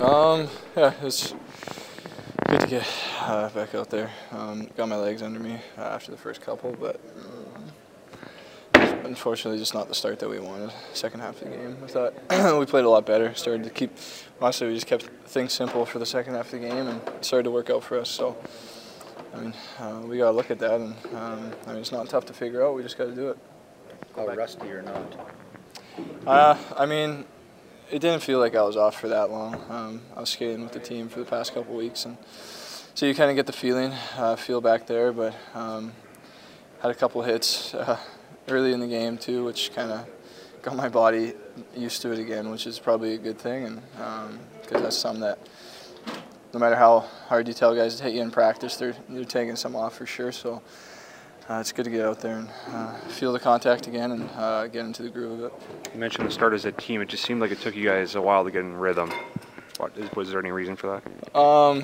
Um, yeah, it's good to get uh, back out there. Um, got my legs under me uh, after the first couple, but um, unfortunately, just not the start that we wanted. Second half of the game, we thought we played a lot better. Started to keep, honestly, we just kept things simple for the second half of the game, and it started to work out for us. So, I mean, uh, we got to look at that, and um, I mean, it's not tough to figure out. We just got to do it. How rusty or not? Uh, I mean, it didn't feel like I was off for that long. Um, I was skating with the team for the past couple weeks, and so you kind of get the feeling, uh, feel back there. But um, had a couple hits uh, early in the game too, which kind of got my body used to it again, which is probably a good thing, and because that's something that no matter how hard you tell guys to hit you in practice, they're they're taking some off for sure. So. Uh, it's good to get out there and uh, feel the contact again and uh, get into the groove of it. You mentioned the start as a team. It just seemed like it took you guys a while to get in rhythm. What, is, was there any reason for that? Um,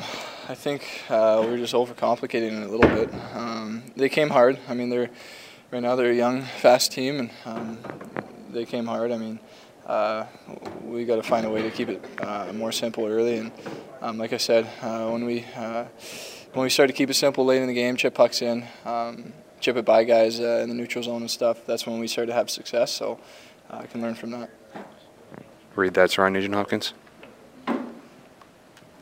I think uh, we were just overcomplicating it a little bit. Um, they came hard. I mean, they're right now they're a young, fast team, and um, they came hard. I mean, uh, we got to find a way to keep it uh, more simple early. And um, like I said, uh, when we uh, when we start to keep it simple late in the game, chip pucks in, um, chip it by guys uh, in the neutral zone and stuff. That's when we started to have success. So uh, I can learn from that. Read that's Ryan Nugent Hopkins.